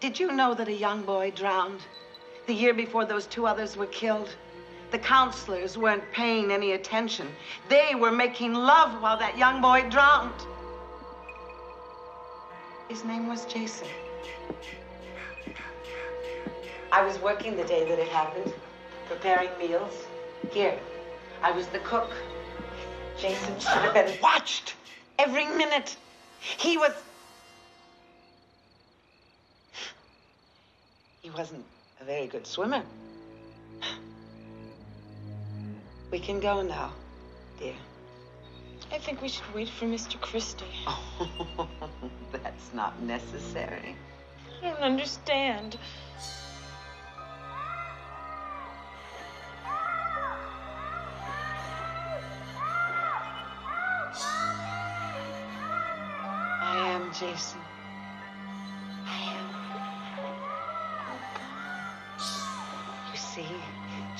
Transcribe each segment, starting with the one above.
Did you know that a young boy drowned the year before those two others were killed? The counselors weren't paying any attention. They were making love while that young boy drowned. His name was Jason. I was working the day that it happened, preparing meals. Here, I was the cook. Jason should have been watched every minute. He was. He wasn't a very good swimmer. We can go now, dear. I think we should wait for Mr. Christy. Oh, that's not necessary. I don't understand.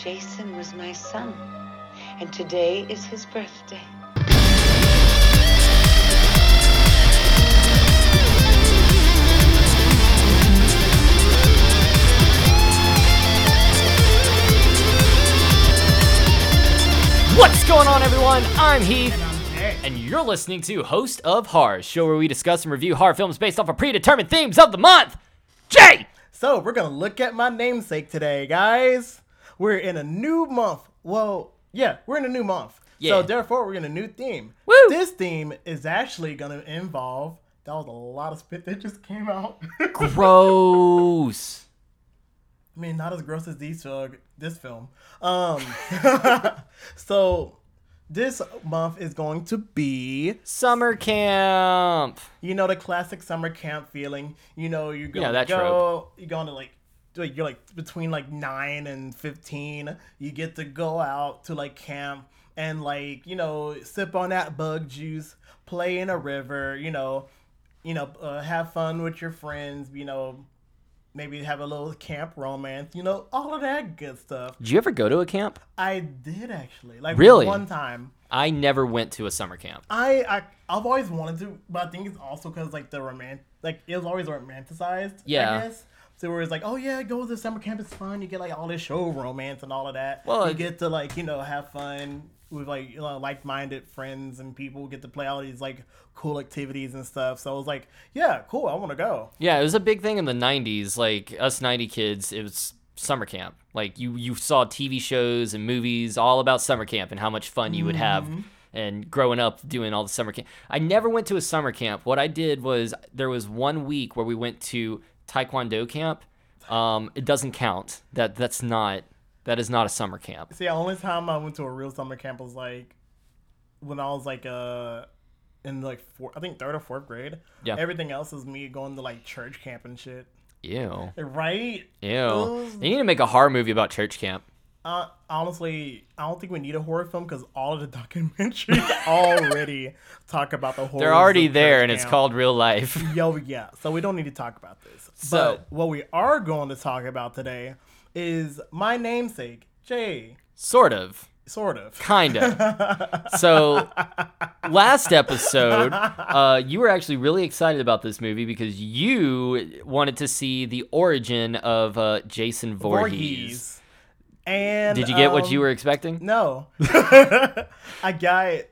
Jason was my son, and today is his birthday. What's going on, everyone? I'm Heath, and you're listening to Host of Horror, show where we discuss and review horror films based off of predetermined themes of the month. Jay, So we're gonna look at my namesake today, guys. We're in a new month. Well, yeah, we're in a new month. Yeah. So therefore, we're in a new theme. Woo! This theme is actually gonna involve. That was a lot of spit that just came out. gross. I mean, not as gross as these film, this film. Um, so this month is going to be, Summer camp. you know, the classic summer camp feeling. You know, you're going to go, you're going to like, like, you're like between like nine and fifteen. You get to go out to like camp and like you know sip on that bug juice, play in a river. You know, you know, uh, have fun with your friends. You know. Maybe have a little camp romance, you know, all of that good stuff. Did you ever go to a camp? I did actually. Like Really? one time. I never went to a summer camp. I, I I've always wanted to, but I think it's also because like the romance, like it was always romanticized. Yeah. I. So where it's like, oh yeah, go to the summer camp, it's fun. You get like all this show romance and all of that. Well, you get to like you know have fun with like you know, like-minded friends and people get to play all these like cool activities and stuff. So it was like, yeah, cool. I want to go. Yeah, it was a big thing in the 90s. Like, us 90 kids, it was summer camp. Like, you, you saw TV shows and movies all about summer camp and how much fun you would have. Mm-hmm. And growing up doing all the summer camp. I never went to a summer camp. What I did was there was one week where we went to Taekwondo camp. Um, it doesn't count. That That's not. That is not a summer camp. See, the only time I went to a real summer camp was like when I was like uh in like four, I think third or fourth grade. Yeah. Everything else is me going to like church camp and shit. Ew. Right? Ew. Those- They need to make a horror movie about church camp. Uh, honestly, I don't think we need a horror film because all of the documentaries already talk about the horror. They're already there, and it's called real life. Yo, yeah. So we don't need to talk about this. So- but what we are going to talk about today is my namesake, Jay. sort of. Sort of. kind of so last episode uh, you were actually really excited about this movie because you wanted to see the origin of uh, jason Voorhees. Voorhees. And did you get what um, you were expecting No. I got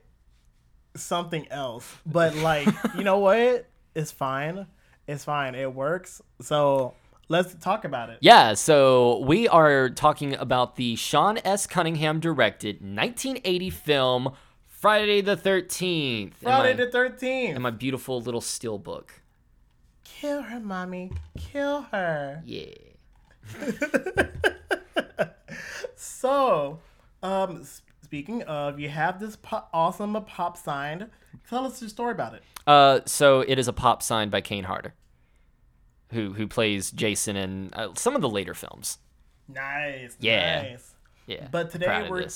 something else. But like, you know what? It's fine. It's fine. It works. So let's talk about it. yeah so we are talking about the sean s cunningham directed 1980 film friday the 13th Friday my, the 13th. and my beautiful little steel book Kill her, mommy. Kill her. yeah So, um, speaking of, you have this pop, awesome pop sign. Tell us your story about it. Uh, so it is a pop signed by Kane Hodder, who who plays Jason in uh, some of the later films. Nice. Yeah. Nice. Yeah, But today we're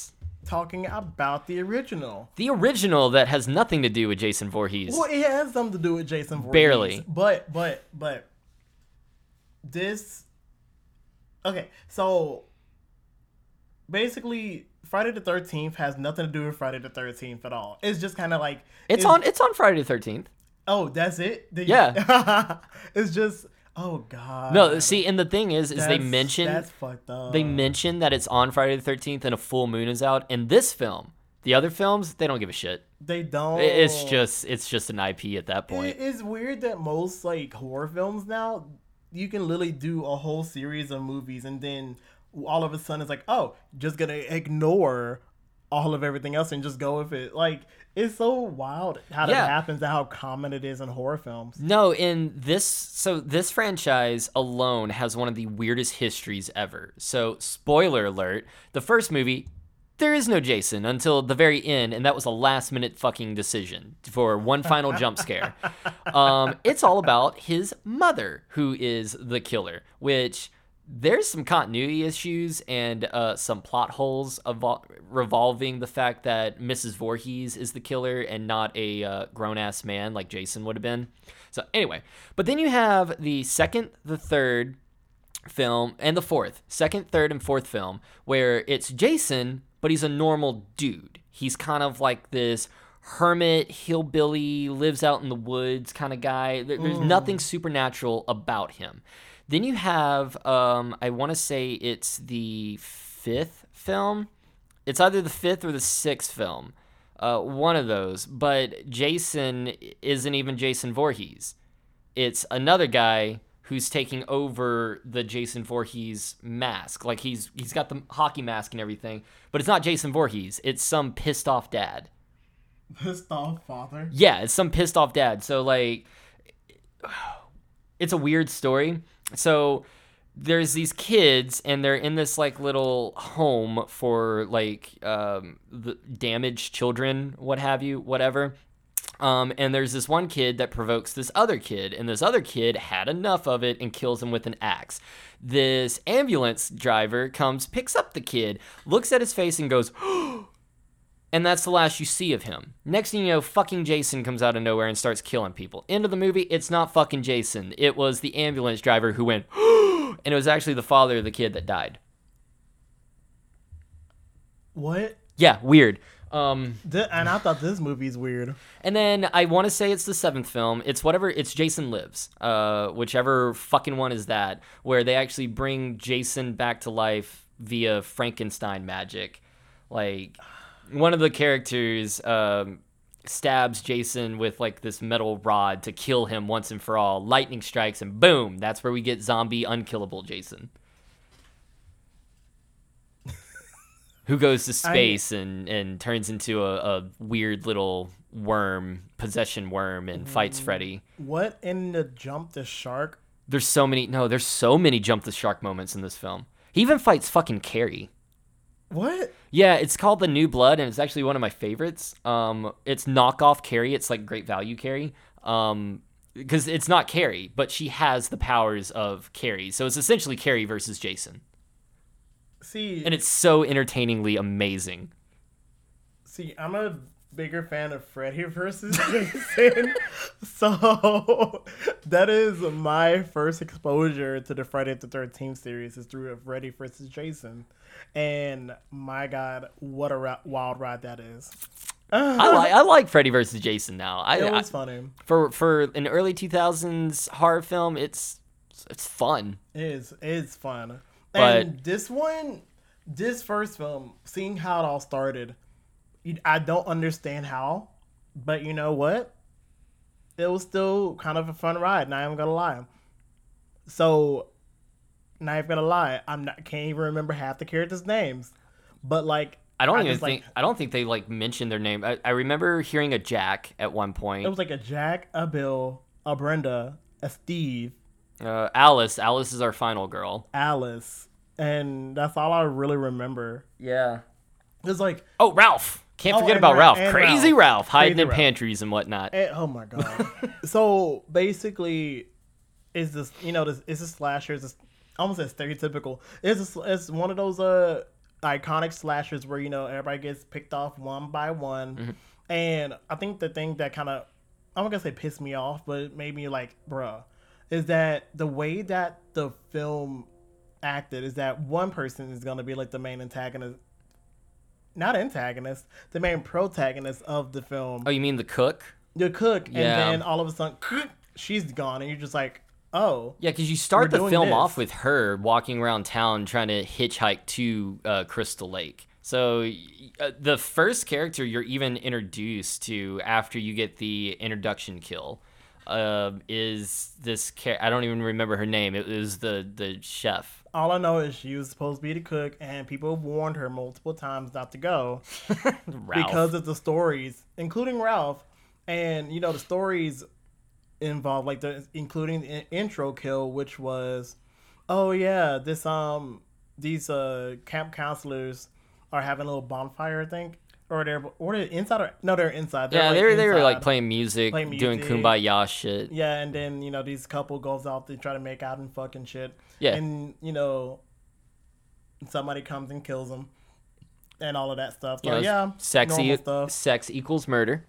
talking about the original. the original that has nothing to do with Jason Voorhees. Well, it has something to do with Jason Voorhees. Barely. But but but this Okay, so basically Friday the 13th has nothing to do with Friday the 13th at all. It's just kind of like It's on it's on Friday the Thirteenth. Oh, that's it? Did Yeah. You, it's just Oh God. No, see, and the thing is, is they That's- mention that's fucked up. they mention that it's on Friday the Thirteenth and a full moon is out. In this film, the other films they don't give a shit. They don't. It's just it's just an IP at that point. It's weird that most like horror films now, you can literally do a whole series of movies and then all of a sudden it's like, oh, just gonna ignore all of everything else and just go with it. Like it's so wild how Yeah. that happens and how common it is in horror films. No, in this so this franchise alone has one of the weirdest histories ever. So, spoiler alert, the first movie there is no Jason until the very end, and that was a last minute fucking decision for one final jump scare. Um, it's all about his mother, who is the killer, which there's some continuity issues and uh, some plot holes evol- revolving the fact that Mrs. Voorhees is the killer and not a uh, grown ass man like Jason would have been. So, anyway, but then you have the second, the third, film and the fourth, second, third, and fourth film where it's Jason, but he's a normal dude. He's kind of like this hermit, hillbilly, lives out in the woods kind of guy. There- There's nothing supernatural about him. Then you have, um, I want to say it's the fifth film. It's either the fifth or the sixth film. Uh, one of those. But Jason isn't even Jason Voorhees it's another guy who's taking over the Jason Voorhees mask. Like he's he's got the hockey mask and everything, but it's not Jason Voorhees. It's some pissed off dad. Pissed off father. Yeah, it's some pissed off dad. So like it's a weird story. So there's these kids and they're in this like little home for like um damaged children, what have you, whatever. Um, and there's this one kid that provokes this other kid, and this other kid had enough of it and kills him with an axe. This ambulance driver comes, picks up the kid, looks at his face, and goes, and that's the last you see of him. Next thing you know, fucking Jason comes out of nowhere and starts killing people. End of the movie, it's not fucking Jason. It was the ambulance driver who went, and it was actually the father of the kid that died. What? Yeah, weird. Um, and I thought this movie's weird. And then I want to say it's the seventh film. It's whatever. It's Jason Lives, uh, whichever fucking one is that, where they actually bring Jason back to life via Frankenstein magic. Like one of the characters um, stabs Jason with like this metal rod to kill him once and for all. Lightning strikes, and boom! That's where we get zombie unkillable Jason. Who goes to space and, and turns into a, a weird little worm, possession worm, and fights Freddy. What in the jump the shark? There's so many no, there's so many jump the shark moments in this film. He even fights fucking Carrie. What? Yeah, it's called The New Blood, and it's actually one of my favorites. Um, it's knockoff Carrie. It's like great value Carrie. Um, because it's not Carrie, but she has the powers of Carrie. So it's essentially Carrie versus Jason, See, and it's so entertainingly amazing. see, I'm a bigger fan of Freddy versus Jason, so that is my first exposure to the Friday the Thirteenth series is through Freddy versus Jason, and my God, what a ra- wild ride that is! I like I like Freddy versus Jason now. I, It I was funny. for for an early 2000s horror film, it's it's fun. It is it's fun. But- and this one, this first film, seeing how it all started, I don't understand how, but you know what? It was still kind of a fun ride. Not even gonna lie. So, not even gonna lie, I'm not can't even remember half the characters' names, but like I don't even just, think like, I don't think they like mentioned their name. I, I remember hearing a Jack at one point. it was like a Jack, a Bill, a Brenda, a Steve, Uh, Alice, Alice is our final girl. Alice, and that's all I really remember. Yeah. It's like Oh, Ralph. Can't Oh, forget and about Ra- Ralph. Crazy Ralph. Ralph, hiding Crazy in Ralph. pantries and whatnot. Eh, oh my god. so basically, is this you know this is a slasher? It's almost as stereotypical. It's a, it's one of those uh iconic slashers where you know everybody gets picked off one by one, Mm-hmm. and I think the thing that kind of I'm not gonna say pissed me off, but it made me like, bruh, is that the way that the film acted is that one person is gonna be like the main antagonist. Not antagonist, the main protagonist of the film Oh, you mean the cook? the cook, Yeah. and then all of a sudden, she's gone, and you're just like, oh, Yeah, because you start the film this. off with her walking around town trying to hitchhike to uh, Crystal Lake. So uh, the first character you're even introduced to after you get the introduction kill uh, is this. Char- I don't even remember her name. It was the the chef. all I know is she was supposed to be the cook, and people warned her multiple times not to go because of the stories, including Ralph. And you know the stories involved, like the including the intro kill, which was, oh yeah, this um these uh camp counselors are having a little bonfire, I think, or they're or they're inside or no, they're inside. They're, yeah, like, they were they were like playing music, Playing doing music. kumbaya shit. Yeah, and then you know these couple goes out to try to make out and fucking shit. Yeah. and you know somebody comes and kills them, and all of that stuff. So yeah, sex, e- stuff, sex equals murder.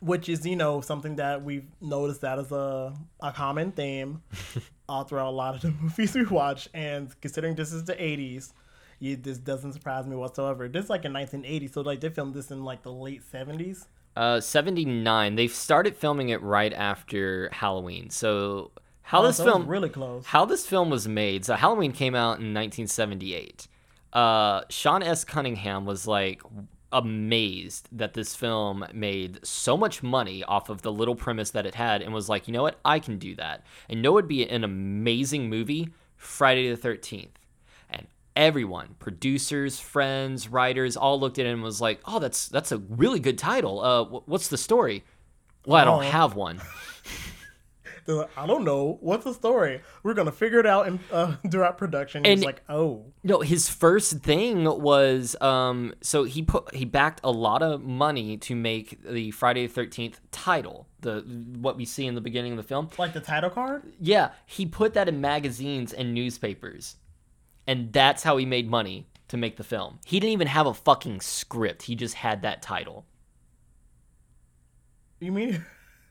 which is you know something that we've noticed that is a a common theme all throughout a lot of the movies we watch. And considering this is the '80s. You, this doesn't surprise me whatsoever. This is like in 1980, so like they filmed this in like the late 70s. Uh, 79. They started filming it right after Halloween. So how Oh, this so film really close. how this film was made. So Halloween came out in 1978. Uh, Sean S. Cunningham was like amazed that this film made so much money off of the little premise that it had and was like, you know what, I can do that. And know it'd be an amazing movie, Friday the 13th. And everyone, producers, friends, writers, all looked at it and was like, oh, that's that's a really good title. Uh, wh- what's the story? Well, I don't Oh. have one. Like, I don't know. What's the story? We're gonna figure it out in, uh, throughout production. And And- he's like, oh, No, his first thing was um so he put he backed a lot of money to make the Friday the 13th title, the what we see in the beginning of the film. like the title card. Yeah, he put that in magazines and newspapers. And that's how he made money to make the film. He didn't even have a fucking script. He just had that title. You mean,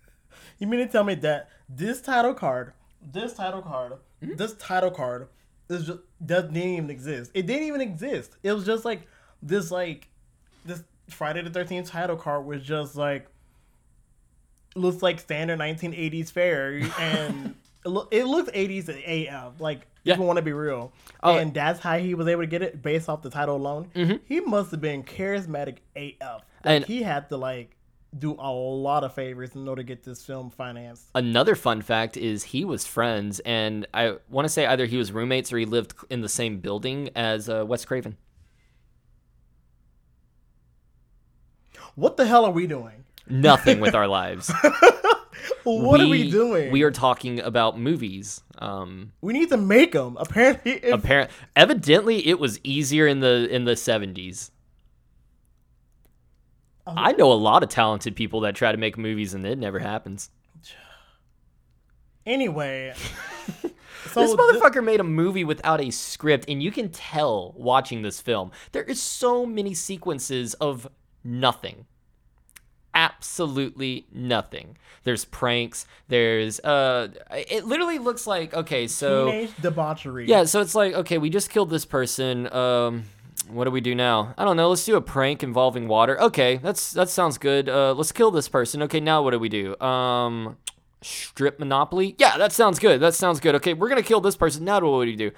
you mean to tell me that this title card, this title card, Hmm? this title card, is just doesn't even exist. It didn't even exist. It was just like this, like this Friday the Thirteenth title card was just like looks like standard 1980s fare, and it, loo- it looks 80s AF. Like Yeah. want to be real, Oh. and that's how he was able to get it based off the title alone. He must have been charismatic AF. Like, And- he had to like do a lot of favors in order to get this film financed. Another fun fact is he was friends, and I want to say either he was roommates or he lived in the same building as uh, Wes Craven. What the hell are we doing? Nothing with our lives. What are we doing? We are talking about movies. Um, We need to make them. Apparently, if, apparent, evidently, it was easier in the in the seventies. Oh. I know a lot of talented people that try to make movies and it never happens. anyway. So this thi- motherfucker made a movie without a script, and you can tell watching this film. There is so many sequences of nothing. Absolutely nothing. There's pranks. There's uh, it literally looks like okay, so teenage debauchery. yeah, so it's like okay, we just killed this person. Um, what do we do now? I don't know. Let's do a prank involving water. Okay, that's that sounds good. Uh, let's kill this person. Okay, now what do we do? Um, strip monopoly. Yeah, that sounds good. That sounds good. Okay, we're gonna kill this person. Now what do we do?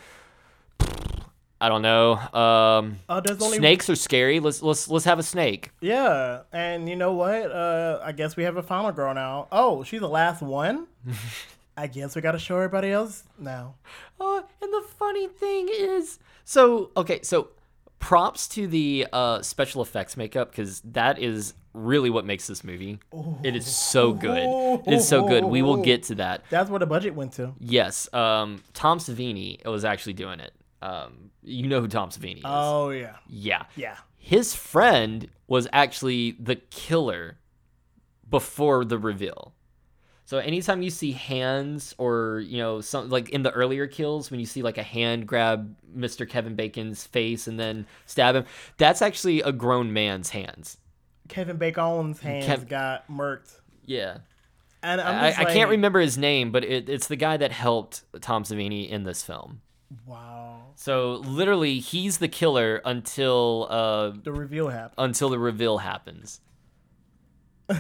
I don't know. Um, Uh, there's only snakes are scary. Let's let's let's have a snake. Yeah, and you know what? Uh, I guess we have a final girl now. Oh, she's the last one. I guess we got to show everybody else now. Uh, and the funny thing is, so okay, so props to the uh, special effects makeup because that is really what makes this movie. It is so good. It is so good. We will get to that. That's where the budget went to. Yes, um, Tom Savini was actually doing it. Um, you know who Tom Savini is? Oh yeah, yeah, yeah. his friend was actually the killer before the reveal. So anytime you see hands or you know some like in the earlier kills when you see like a hand grab Mr. Kevin Bacon's face and then stab him, that's actually a grown man's hands. Kevin Bacon's hands Kev- got murked, Yeah. and I'm I, just I can't remember his name, but it, it's the guy that helped Tom Savini in this film. Wow, So literally, he's the killer until uh, the reveal happened. until the reveal happens.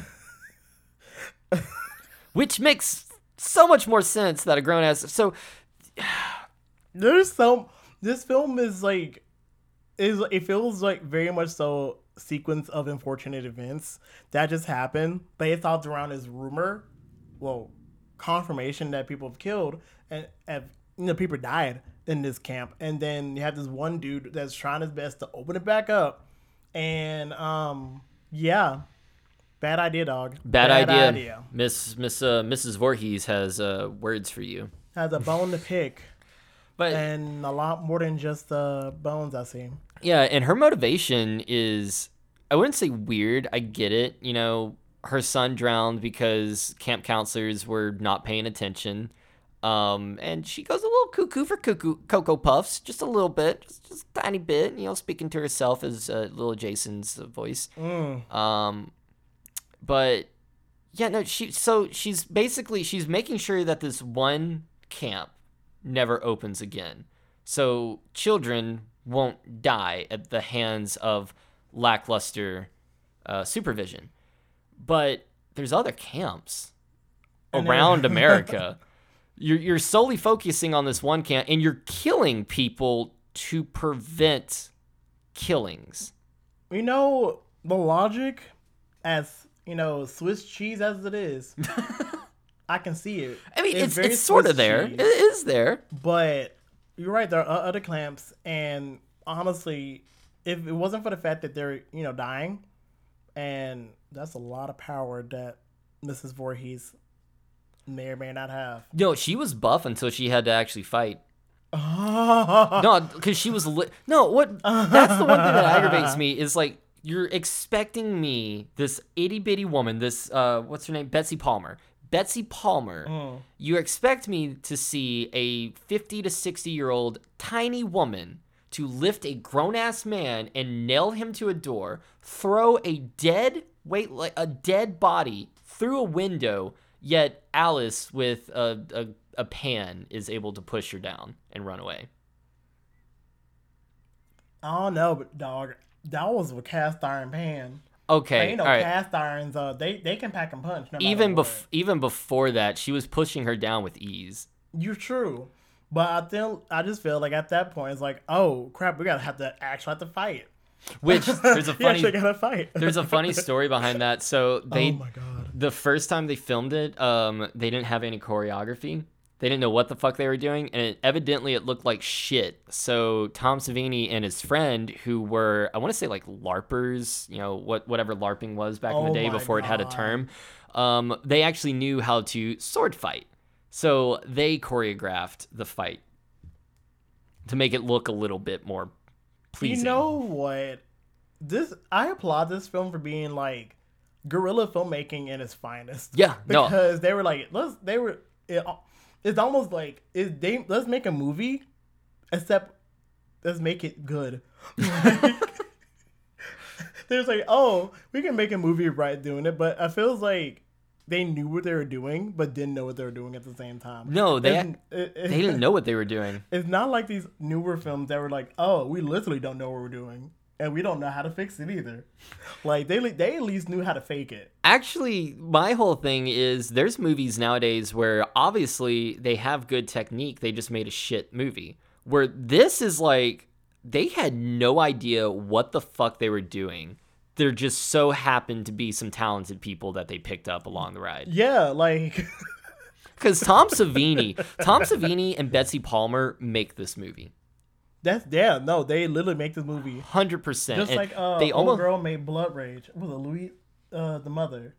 Which makes so much more sense that a grown ass. So There's so this film is like is it feels like very much so sequence of unfortunate events that just happened, but it's all around this rumor, well, confirmation that people have killed and have you know people died in this camp, and then you have this one dude that's trying his best to open it back up, and um yeah, bad idea, dog. bad, idea. Miss Miss uh, Mrs. Voorhees has uh, words for you. Has a bone to pick. But and a lot more than just the bones I see. Yeah, and her motivation is I wouldn't say weird. I get it. You know, her son drowned because camp counselors were not paying attention. Um, and she goes a little cuckoo for cuckoo cocoa puffs, just a little bit, just, just a tiny bit. You know, speaking to herself as uh, little Jason's voice. Um, but yeah, no, she. So she's basically she's making sure that this one camp never opens again. So children won't die at the hands of lackluster uh, supervision. But there's other camps around America. You're, you're solely focusing on this one camp and you're killing people to prevent killings. You know, the logic, as you know, Swiss cheese as it is, I can see it. I mean, it's, very it's sort of there. cheese, It is there. But you're right, there are other clamps, and honestly, if it wasn't for the fact that they're, you know, dying, and that's a lot of power that Mrs. Voorhees may or may not have. No, she was buff until she had to actually fight. no, because she was li- no. What? That's the one thing that aggravates me is like you're expecting me, this itty bitty woman, this uh, what's her name, Betsy Palmer. Betsy Palmer. You expect me to see a 50 to 60 year old tiny woman to lift a grown ass man and nail him to a door, throw a dead wait like a dead body through a window. Yet Alice with a, a a pan is able to push her down and run away. I don't know, but dog, that was a cast iron pan. Okay, you know, all right. cast irons, uh, they they can pack and punch. No even bef- even before that, she was pushing her down with ease. You're true. But I think I just feel like at that point it's like, oh crap, we gotta have to actually have to fight. Which there's a funny fight. there's a funny story behind that. So they oh my god. The first time they filmed it, um, they didn't have any choreography. They didn't know what the fuck they were doing, and it, evidently it looked like shit. So Tom Savini and his friend, who were I want to say like larpers, you know what whatever larping was back in the Oh day before it had a term, um, they actually knew how to sword fight. So they choreographed the fight to make it look a little bit more pleasing. You know what? This I applaud this film for being like guerrilla filmmaking in its finest. Yeah, no. because they were like, let's. They were. It, it's almost like is they let's make a movie, except let's make it good. There's like, oh, we can make a movie right doing it, but it feels like they knew what they were doing, but didn't know what they were doing at the same time. No, they- it- it- they didn't know what they were doing. It's not like these newer films that were like, oh, we literally don't know what we're doing, and we don't know how to fix it either. Like they they at least knew how to fake it. Actually, my whole thing is there's movies nowadays where obviously they have good technique, they just made a shit movie. Where this is like they had no idea what the fuck they were doing. There just so happened to be some talented people that they picked up along the ride. Yeah, like Because Tom Savini, Tom Savini and Betsy Palmer make this movie, that's yeah. No, they literally make this movie hundred percent. just like uh, they almost. girl made Blood Rage. with it Louis, uh, the mother?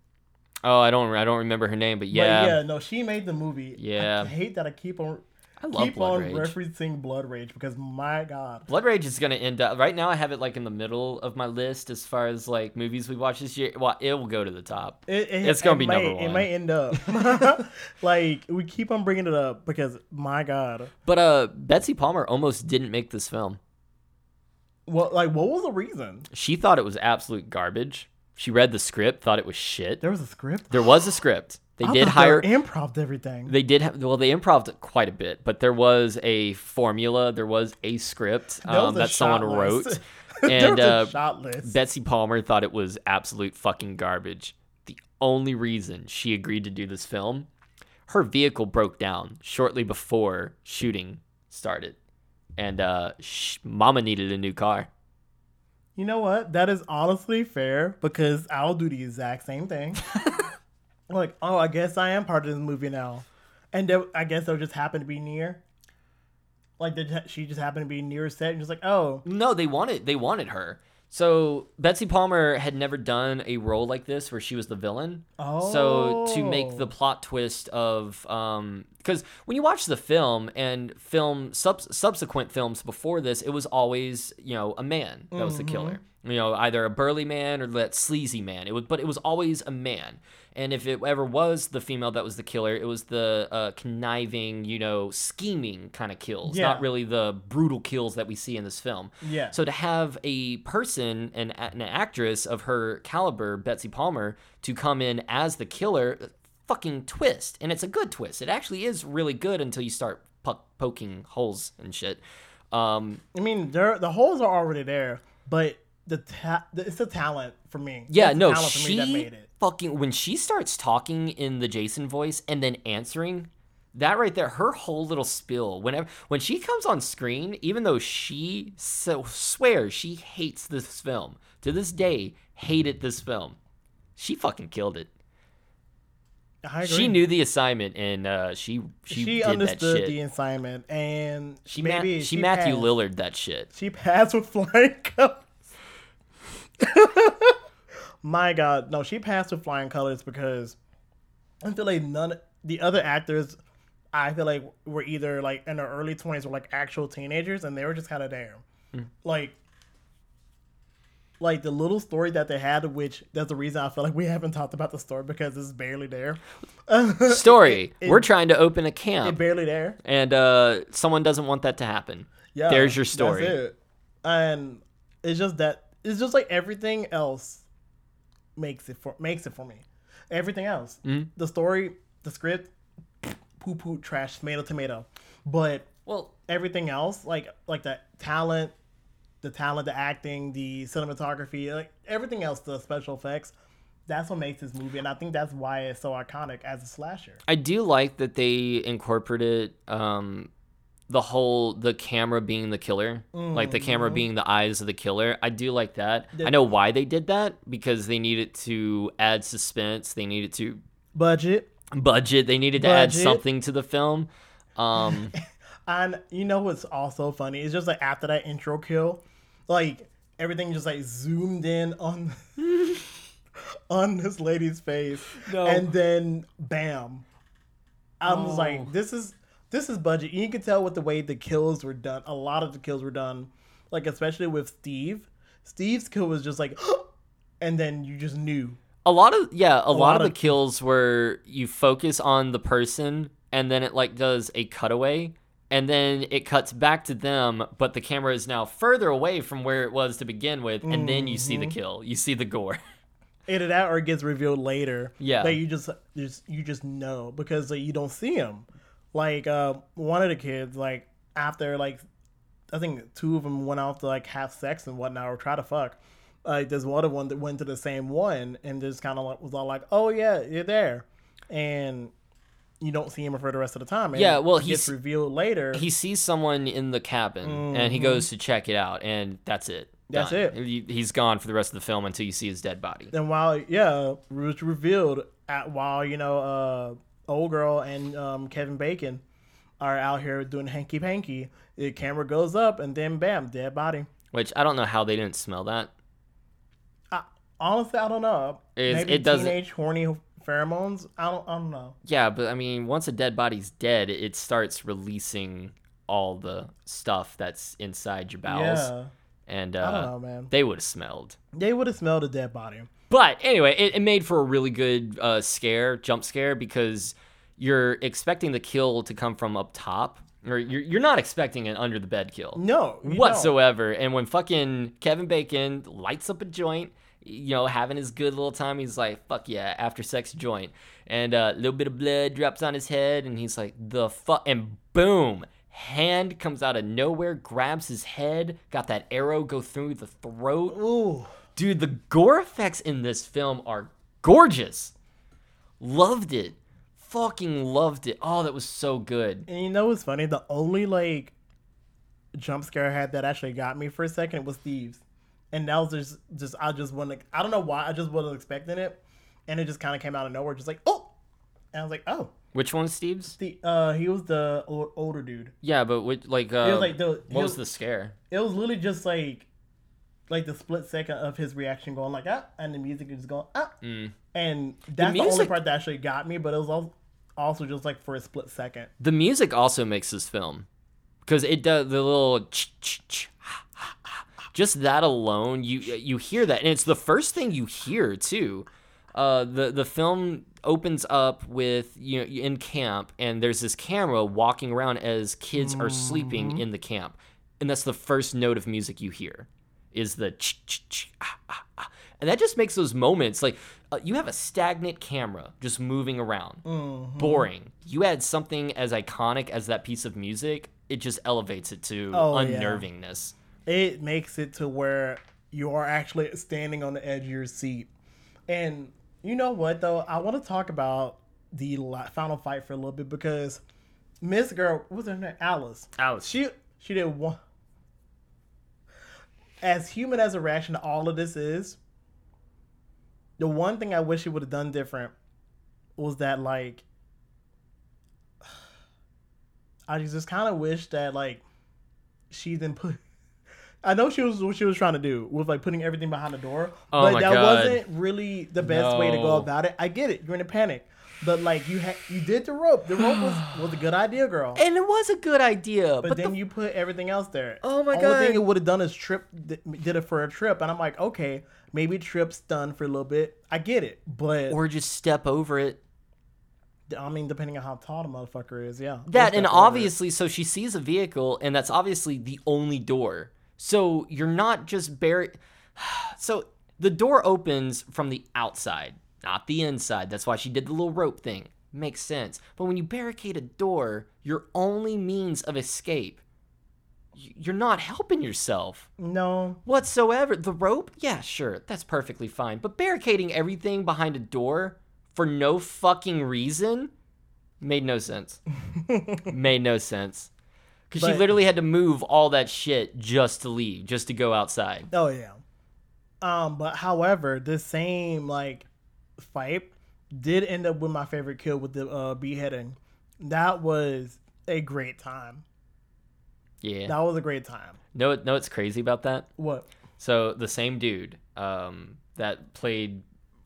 Oh, I don't, I don't remember her name, but But yeah, yeah, no, she made the movie. Yeah. I hate that I keep on I love keep Blood on Rage. referencing Blood Rage because my god. Blood Rage is gonna end up right now. I have it like in the middle of my list as far as like movies we watched this year. Well, it will go to the top. It, it- It's gonna it be might, number 1. It might end up like we keep on bringing it up because my god. But uh, Betsy Palmer almost didn't make this film. What like what was the reason? She thought it was absolute garbage. She read the script, thought it was shit. There was a script. There was a script. They I did hire. they improv everything. They did have well, they improved quite a bit, but there was a formula, there was a script um, a that someone wrote, and uh, shot list. Betsy Palmer thought it was absolute fucking garbage. The only reason she agreed to do this film, her vehicle broke down shortly before shooting started, and uh, sh- Mama needed a new car. You know what? That is honestly fair because I'll do the exact same thing. like, oh, I guess I am part of this movie now, and there, I guess they'll just happen to be near. Like, did she just happened to be near set and just like, oh, No, they wanted they wanted her. So Betsy Palmer had never done a role like this where she was the villain. Oh. So to make the Oh. plot twist of um because when you watch the film and film sub- subsequent films before this, it was always you know a man that was the killer. You know, either a burly man or that sleazy man. It was, but it was always a man. And if it ever was the female that was the killer, it was the uh, conniving, you know, scheming kind of kills, Yeah. not really the brutal kills that we see in this film. Yeah. So to have a person, an, an actress of her caliber, Betsy Palmer, to come in as the killer, fucking twist. And it's a good twist. It actually is really good until you start po- poking holes and shit. Um, I mean, the holes are already there, but the, ta- the it's the talent for me. yeah, It's no, talent for me that she made it. fucking when she starts talking in the Jason voice and then answering, that right there, her whole little spill. Whenever when she comes on screen, even though she so swears she hates this film to this day, hated this film, she fucking killed it. She knew the assignment and uh, she she, She did that understood the assignment, and she ma- maybe she, Matthew passed. Lillard that shit. She passed with flying colors. My God, no, she passed with flying colors because I feel like none the other actors. I feel like were either like in their early twenties or like actual teenagers, and they were just kind of there, Hmm. like. Like the little story that they had, which that's the reason I feel like we haven't talked about the story because it's barely there. Story. It- We're trying to open a camp, barely there. and uh, someone doesn't want that to happen. Yeah, There's your story. That's it. And it's just that it's just like everything else makes it for makes it for me. Everything else, Mm-hmm. the story, the script, poo poo trash, tomato tomato. But Well, everything else, like like the talent, the talent, the acting, the cinematography, like everything else, the special effects. That's what makes this movie, and I think that's why it's so iconic as a slasher. I do like that they incorporated um, the whole the camera being the killer, like the camera being the eyes of the killer. I do like that. I know why they did that because they needed to add suspense. They needed to Budget, budget. They needed to add something to the film. Um, And you know what's also funny? It's just like after that intro kill, like everything just like zoomed in on on this lady's face, No. and then bam, I was Oh. like, this is this is budget. You can tell with the way the kills were done. A lot of the kills were done, like especially with Steve. Steve's kill was just like, and then you just knew. a lot of yeah, a, lot, lot of the kills where you focus on the person and then it like does a cutaway and then it cuts back to them, but the camera is now further away from where it was to begin with, and then you see the Mm-hmm. kill, you see the gore. Either that or it gets revealed later. Yeah. That you just just you just know because like, you don't see him. Like uh, one of the kids, like after like I think two of them went off to like have sex and whatnot or try to fuck. Like there's one other one that went to the same one and just kind of like, was all like, "Oh yeah, you're there," and you don't see him for the rest of the time. And Yeah, well, it gets revealed later. he sees someone in the cabin and he goes to check it out, and that's it. Mm-hmm. That's Done. it. He- He's gone for the rest of the film until you see his dead body. And while yeah, was revealed at while you know uh, old girl and um, Kevin Bacon are out here doing hanky panky, the camera goes up and then bam, dead body. Which I don't know how they didn't smell that. I, honestly, I don't know. It's- Maybe it doesn't- teenage horny pheromones. I don't. I don't know. Yeah, but I mean, once a dead body's dead, it starts releasing all the stuff that's inside your bowels, Yeah, and I don't uh, know, man. they would have smelled. They would have smelled a dead body. But anyway, it, it made for a really good uh, scare, jump scare, because you're expecting the kill to come from up top, or you're, you're not expecting an under the bed kill No, you don't. whatsoever. And when fucking Kevin Bacon lights up a joint, you know, having his good little time, he's like, "Fuck yeah!" After sex joint, and a little bit of blood drops on his head, and he's like, "The fuck!" And boom, hand comes out of nowhere, grabs his head, got that arrow go through the throat. Ooh, Dude, the gore effects in this film are gorgeous. Loved it. fucking loved it. Oh, that was so good. And you know what's funny? The only like jump scare I had that actually got me for a second was Steve's, and that was just just I just wasn't I don't know why I just wasn't expecting it, and it just kind of came out of nowhere, just like oh, and I was like oh, Which one's Steve's? the uh he was the o- older dude. Yeah, but which, like, uh, was like the- what was was- the scare? It was literally just like like the split second of his reaction going like ah, and the music is going ah, Mm. and that's the, only part that actually got me, but it was al- also just like for a split second. The music also makes this film because it does the little ch- ch- ch- ha- ha- ha. just that alone you you hear that and it's the first thing you hear too. Uh, the the film opens up with you know in camp and there's this camera walking around as kids are sleeping in the camp and that's the first note of music you hear is the ch- ch- ch- ah, ah, ah. and that just makes those moments like uh, you have a stagnant camera just moving around boring you add something as iconic as that piece of music it just elevates it to Oh, yeah. unnervingness it makes it to where you are actually standing on the edge of your seat. And you know what though? I want to talk about the final fight for a little bit because Miss Girl, what's her name? Alice. Alice. She she did one. As human as a reaction to all of this is, the one thing I wish he would have done different was that like I just kind of wish that like she then put. I know she was what she was trying to do with like putting everything behind the door, Oh but that God. wasn't really the best way to go about it. I get it, you're in a panic, but like you had you did the rope. The rope was was a good idea, girl. and it was a good idea But, but, then the you put everything else there. Oh my Only God. Only thing it would have done is Trip did it for a trip, and I'm like, okay, maybe Trip's done for a little bit. I get it, but or just step over it I mean, depending on how tall the motherfucker is, yeah. That and it. obviously, so she sees a vehicle, and that's obviously the only door. So you're not just buried. So the door opens from the outside, not the inside. That's why she did the little rope thing. Makes sense. But when you barricade a door, your only means of escape, you're not helping yourself no, whatsoever. The rope, yeah, sure, that's perfectly fine. But barricading everything behind a door for no fucking reason made no sense. made no sense. Because she literally had to move all that shit just to leave, just to go outside. oh yeah. Um, but however, the same like fight did end up with my favorite kill with the uh, beheading. That was a great time. Yeah. That was a great time. No, know what's crazy about that? What? So the same dude um, that played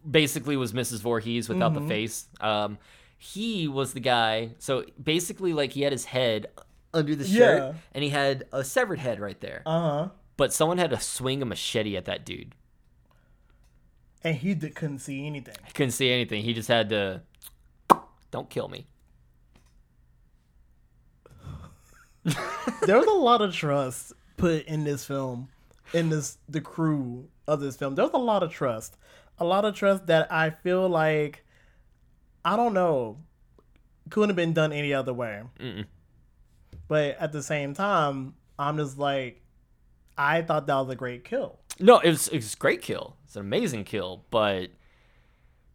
basically was Mrs. Voorhees without Mm-hmm. the face. Um, he was the guy. So basically, like he had his head under the shirt, Yeah. and he had a severed head right there. Uh huh. but someone had to swing a machete at that dude. And he did, couldn't see anything. He couldn't see anything. He just had to. Don't kill me. there was a lot of trust put in this film, in this the crew of this film. There was a lot of trust, a lot of trust that I feel like I don't know couldn't have been done any other way. Mm-mm. But at the same time, I'm just like, I thought that was a great kill. No, it was it was a great kill. It's an amazing kill, but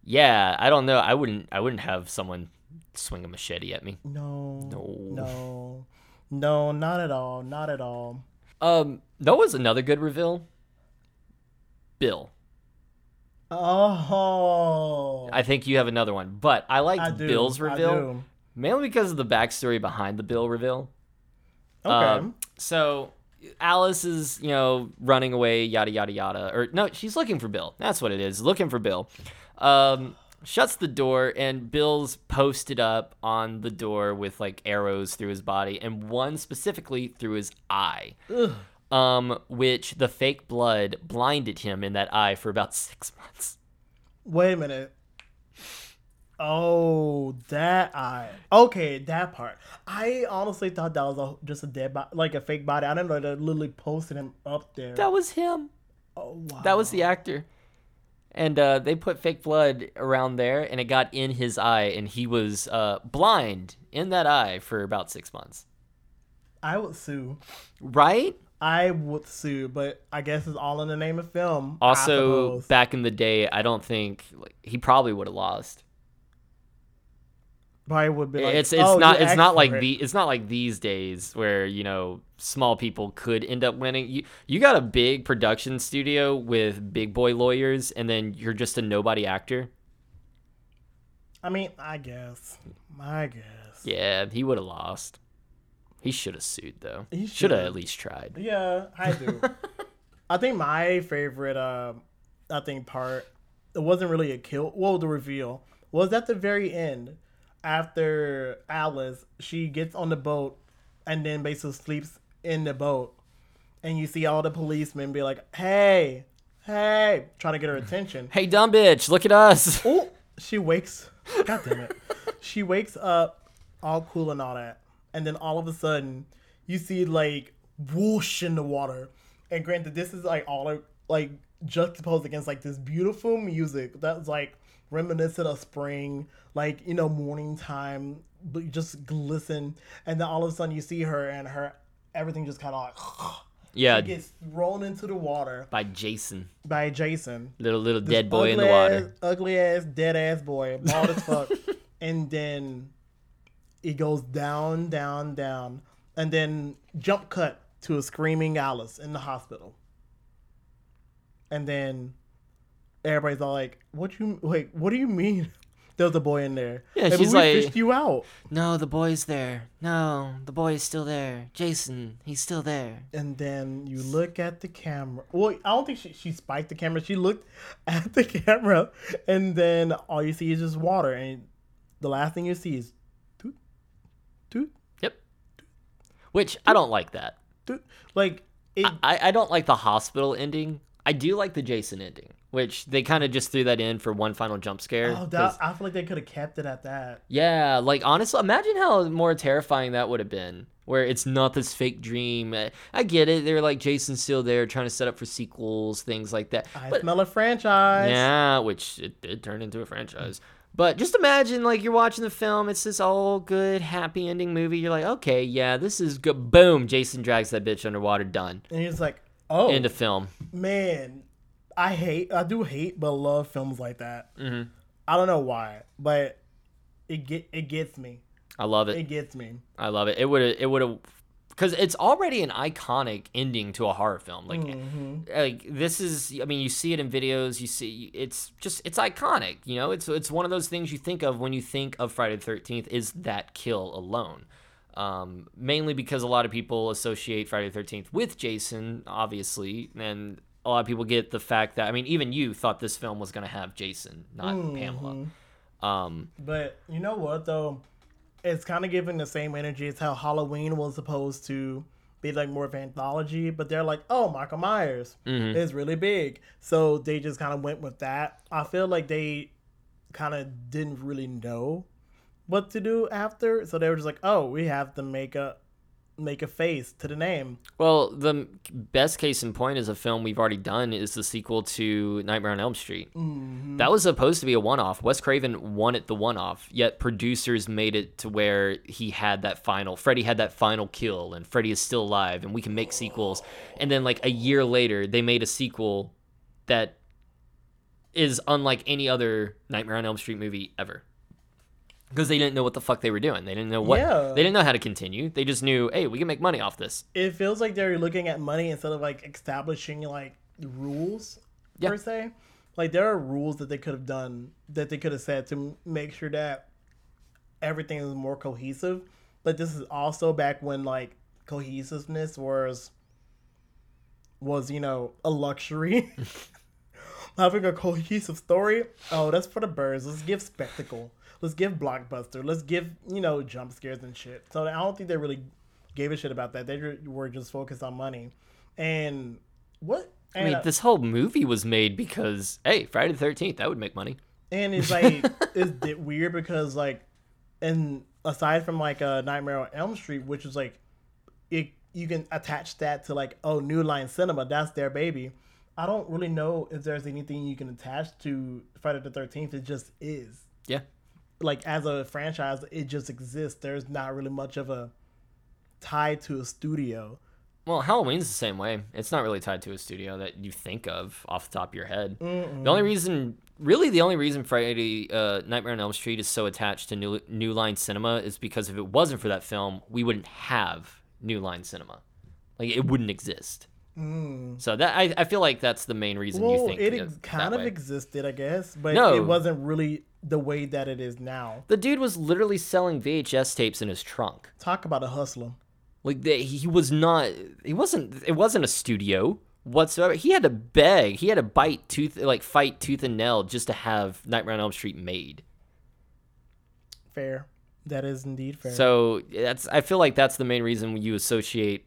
yeah, I don't know. I wouldn't I wouldn't have someone swing a machete at me. No, No. no, no, not at all, not at all. Um, that was another good reveal. Bill. Oh, I think you have another one, but I liked I. Bill's I reveal do. mainly because of the backstory behind the Bill reveal. Okay. Um, so Alice is, you know, running away, yada yada yada. Or no, she's looking for Bill. That's what it is. Looking for Bill. Um, shuts the door, and Bill's posted up on the door with like arrows through his body, and one specifically through his eye. Ugh. Um, which the fake blood blinded him in that eye for about six months. Wait a minute. Oh, that eye. Okay, that part. I honestly thought that was a, just a dead body, like a fake body. I didn't know they literally posted him up there. That was him. oh, wow. That was the actor. And uh, they put fake blood around there, and it got in his eye, and he was uh, blind in that eye for about six months. I would sue. Right? I would sue, but I guess it's all in the name of film. Also, back in the day, I don't think like, he probably would have lost. Probably would be like, it's it's "Oh, not it's not like it." the it's not like these days where you know small people could end up winning. You you got a big production studio with big boy lawyers, and then you're just a nobody actor. I mean, I guess. I guess. Yeah, he would have lost. He should have sued though. He should have at least tried. Yeah, I do. I think my favorite, uh, I think part, it wasn't really a kill. Well, the reveal was at the very end, after Alice, she gets on the boat, and then basically sleeps in the boat, and you see all the policemen be like, "Hey, hey," trying to get her attention. Hey, dumb bitch, look at us. Oh, she wakes. God damn it. She wakes up all cool and all that. And then all of a sudden, you see like whoosh in the water. And granted, this is like all like juxtaposed against like this beautiful music that's like reminiscent of spring, like, you know, morning time, but you just glisten. And then all of a sudden, you see her and her everything just kind of like Yeah, gets thrown into the water by Jason, by Jason little little this dead boy in the water. ass- ugly ass, dead ass boy, bald as fuck. and then it goes down, down, down, and then jump cut to a screaming Alice in the hospital. And then everybody's all like, "What you wait? What do you mean?" There's a boy in there. Yeah, "Hey, but she's we like- fished you out. No, the boy's there. No, the boy is still there. Jason, he's still there. And then you look at the camera. Well, I don't think she, she spiked the camera. She looked at the camera, and then all you see is just water. And the last thing you see is toot, toot, Yep. Which I don't like that. toot. Like, it, I, I don't like the hospital ending. I do like the Jason ending, which they kind of just threw that in for one final jump scare. oh, that, I feel like they could have kept it at that. yeah, like honestly, imagine how more terrifying that would have been. Where it's not this fake dream. I get it. They're like Jason's still there, trying to set up for sequels, things like that. I But smell a franchise. Yeah, which it did turn into a franchise. But just imagine, like, you're watching the film. It's this all good, happy ending movie. You're like, okay, yeah, this is good. Boom, Jason drags that bitch underwater. Done. And he's like, oh, End of film. man, I hate, I do hate, but love films like that. Mhm. I don't know why, but it get it gets me. I love It it. gets me. I love it. It would have. It would have. Because it's already an iconic ending to a horror film. Like, like this is. I mean, you see it in videos. You see, it's just it's iconic. You know, it's it's one of those things you think of when you think of Friday the Thirteenth. Is that kill alone? Um, mainly because a lot of people associate Friday the Thirteenth with Jason, obviously, and a lot of people get the fact that I mean, even you thought this film was gonna have Jason, not Pamela. Um, But you know what though? It's kind of giving the same energy as how Halloween was supposed to be like more of an anthology, but they're like, oh, Michael Myers is really big, so they just kind of went with that. I feel like they kind of didn't really know what to do after, so they were just like, oh, we have to make a make a face to the name. Well, the best case in point is a film we've already done is the sequel to Nightmare on Elm Street. Mm-hmm. That was supposed to be a one-off. Wes Craven wanted the one-off, yet producers made it to where he had that final. Freddy had that final kill, and Freddy is still alive, and we can make sequels. And then, like a year later, they made a sequel that is unlike any other Nightmare on Elm Street movie ever. Because they didn't know what the fuck they were doing. They didn't know what. Yeah. They didn't know how to continue. They just knew, hey, we can make money off this. It feels like they're looking at money instead of like establishing like rules Yeah. per se. Like there are rules that they could have done that they could have said to make sure that everything is more cohesive. But this is also back when like cohesiveness was was you know a luxury. Having a cohesive story, oh, that's for the birds. Let's give spectacle. Let's give blockbuster. Let's give you know jump scares and shit. So I don't think they really gave a shit about that. They were just focused on money. And what? I mean, uh, this whole movie was made because, hey, Friday the Thirteenth, that would make money. and it's like it's weird because like, and aside from like uh, Nightmare on Elm Street, which is like, it you can attach that to like oh New Line Cinema, that's their baby. I don't really know if there's anything you can attach to Friday the Thirteenth. It just is. Yeah, like as a franchise, it just exists. There's not really much of a tie to a studio. Well, Halloween's the same way. It's not really tied to a studio that you think of off the top of your head. The only reason really the only reason Friday uh, Nightmare on Elm Street is so attached to New, New Line Cinema is because if it wasn't for that film, we wouldn't have New Line Cinema. Like it wouldn't exist. So that I, I feel like that's the main reason you Mm. Well, think it that- ex- that kind of way. existed, I guess, but No. it wasn't really the way that it is now. the dude was literally selling VHS tapes in his trunk. Talk about a hustler. Like the, he was not. He wasn't. It wasn't a studio whatsoever. He had to beg. He had to bite tooth, like fight tooth and nail, just to have Nightmare on Elm Street made. Fair. That is indeed fair. So that's. I feel like that's the main reason you associate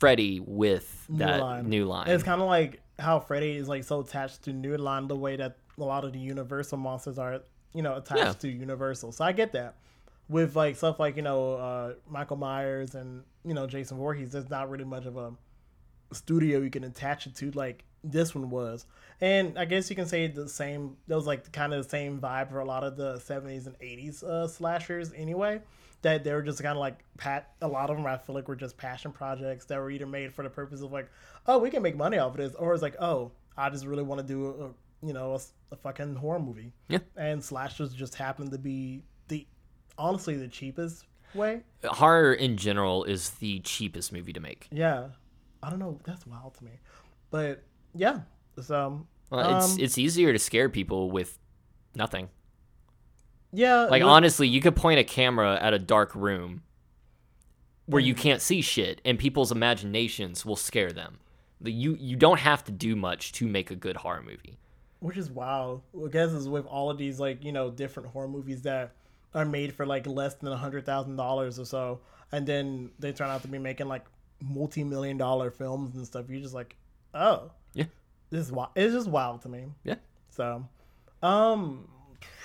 Freddy with New that Line. new line. It's kind of like how Freddy is like so attached to New Line the way that a lot of the Universal monsters are, you know, attached Yeah. to Universal. So I get that. With like stuff like you know uh, Michael Myers and you know Jason Voorhees, there's not really much of a studio you can attach it to like this one was. And I guess you can say the same. That was like kind of the same vibe for a lot of the 70s and 80s uh, slashers anyway. That they were just kind of like pat. A lot of them I feel like were just passion projects that were either made for the purpose of like, oh, we can make money off of this, or it's like, oh, I just really want to do a you know a fucking horror movie. Yeah. And slashers just happened to be the honestly the cheapest way. Horror in general is the cheapest movie to make. Yeah. I don't know. That's wild to me. But yeah. So Well, it's um, it's easier to scare people with nothing. yeah. Like honestly, you could point a camera at a dark room where Mm. you can't see shit, and people's imaginations will scare them. The- You you don't have to do much to make a good horror movie. which is wild. I guess is with all of these like you know different horror movies that are made for like less than a hundred thousand dollars or so, and then they turn out to be making like multi-million dollar films and stuff. You're just like, oh, Yeah. this is wild. It's just wild to me. Yeah. So, um,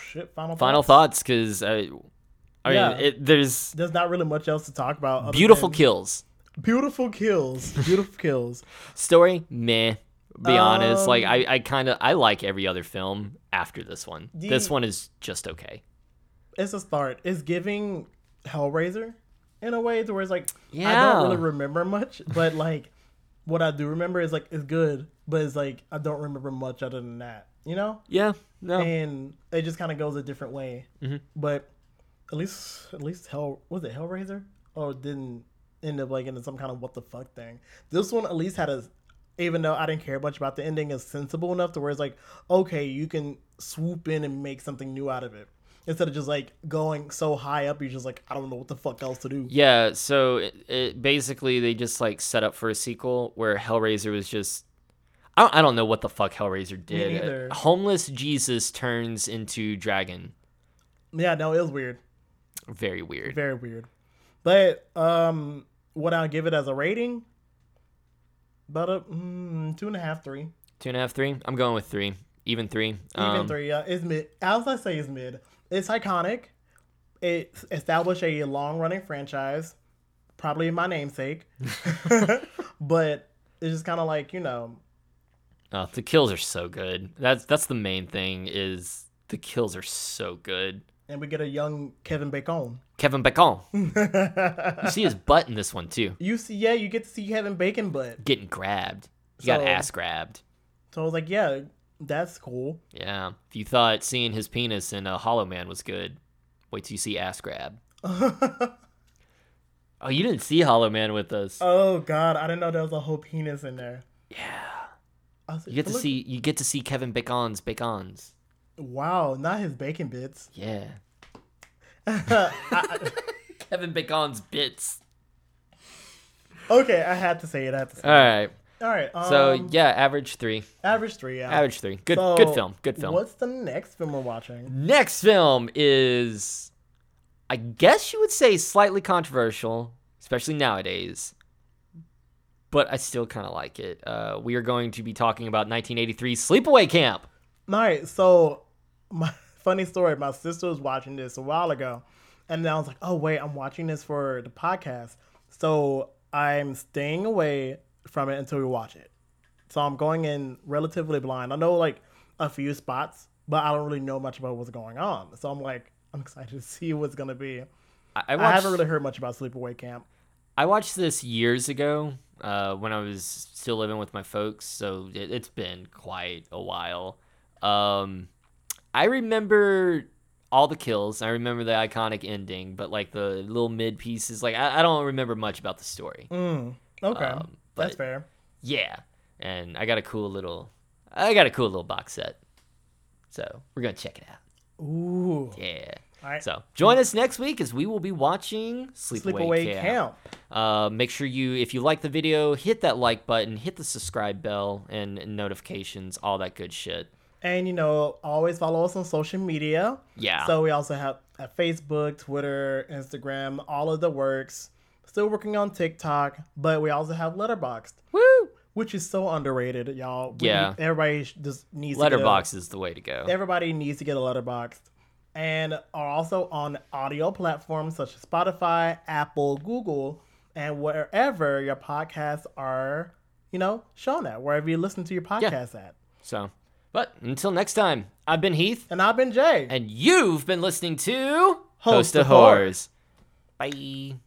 shit. Final Final thoughts? because I, I Yeah. mean, it, there's There's not really much else to talk about. beautiful kills. beautiful kills, beautiful kills. Story, meh. Be honest, like Um, I, I kind of I like every other film after this one. this one is just okay. It's a start. It's giving Hellraiser in a way to where it's like I don't really remember much, but like what I do remember is like it's good, but it's like I don't remember much other than that, you know. Yeah, no, And it just kind of goes a different way. Mhm. But at least at least Hell was it Hellraiser or it didn't end up like into some kind of what the fuck thing. This one at least had a even though I didn't care much about the ending, is sensible enough to where it's like, okay, you can swoop in and make something new out of it. Instead of just like going so high up, you're just like, I don't know what the fuck else to do. Yeah, so it, it basically they just like set up for a sequel where Hellraiser was just I don't, I don't know what the fuck Hellraiser did. neither. Homeless Jesus turns into dragon. Yeah, no, it was weird. Very weird. Very weird. But um what I'll give it as a rating, about a mm, two and a half, three. Two and a half, three. I'm going with three. Even three. Even Um, three, yeah, it's mid. As I say, is mid. It's iconic. It established a long-running franchise, probably my namesake. but it's just kind of like you know, Oh, the kills are so good. That's that's the main thing. Is the kills are so good. and we get a young Kevin Bacon. Kevin Bacon. You see his butt in this one too, You see, yeah, you get to see Kevin Bacon, but getting grabbed. He got ass grabbed. so I was like, yeah, that's cool. Yeah. If you thought seeing his penis in a Hollow Man was good, wait till you see ass grab. Oh, you didn't see Hollow Man with us. oh God, I didn't know there was a whole penis in there. yeah. Was You get to look- see you get to see Kevin Bacon's bacons. Wow, not his bacon bits. Yeah. I- Kevin Bacon's bits. okay, I had to say it. I had to say. it. All right. All right. Um, So yeah, average three. average three. Yeah. Average three. Good. So, good film. Good film. What's the next film we're watching? Next film is, I guess you would say, slightly controversial, especially nowadays. But I still kind of like it. Uh, we are going to be talking about 1983 Sleepaway Camp. All right. So, my funny story. My sister was watching this a while ago, and then I was like, "Oh wait, I'm watching this for the podcast." So I'm staying away from it until we watch it. So I'm going in relatively blind. I know like a few spots, but I don't really know much about what's going on. So I'm like, I'm excited to see what's gonna be. I, I I haven't really heard much about Sleepaway Camp. I watched this years ago uh, when I was still living with my folks, so it, it's been quite a while. Um, I remember all the kills. I remember the iconic ending, but like the little mid pieces, like I, I don't remember much about the story. Mm, okay, Um, that's fair. Yeah, and I got a cool little, I got a cool little box set. So we're gonna check it out. Ooh, Yeah. all right. So join us next week as we will be watching Sleepaway, Sleepaway Camp. Camp. Uh, make sure you, if you like the video, hit that like button, hit the subscribe bell and notifications, all that good shit. And you know, always follow us on social media. Yeah. So we also have at Facebook, Twitter, Instagram, all of the works. Still working on TikTok, but we also have Letterboxd, Woo! which is so underrated, y'all. We Yeah. everybody just needs to get a- Letterbox is the way to go. Everybody needs to get a Letterboxd, and are also on audio platforms such as Spotify, Apple, Google, and wherever your podcasts are, you know, shown at wherever you listen to your podcasts at. So, but until next time, I've been Heath, And I've been Jay. and you've been listening to Host Host of of Horrors. Horrors. Bye.